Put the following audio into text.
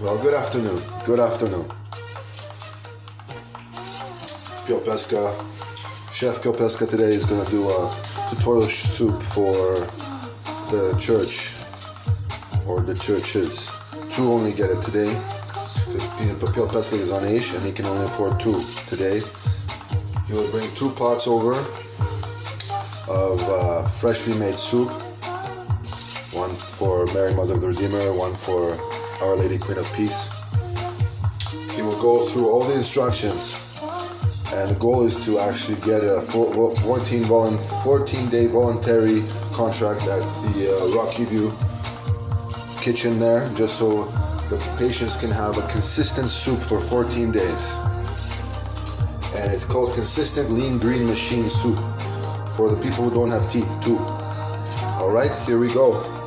Well, good afternoon. Good afternoon. It's Pio Pesca. Chef Pio Pesca today is going to do a tutorial soup for the church or the churches. Two only get it today because Pio Pesca is on AISH and he can only afford two today. He will bring two pots over of uh, freshly made soup. One for Mary Mother of the Redeemer, one for Our Lady Queen of Peace. He will go through all the instructions, and the goal is to actually get a 14, 14 day voluntary contract at the uh, Rocky View kitchen there, just so the patients can have a consistent soup for 14 days. And it's called Consistent Lean Green Machine Soup for the people who don't have teeth too. All right, here we go.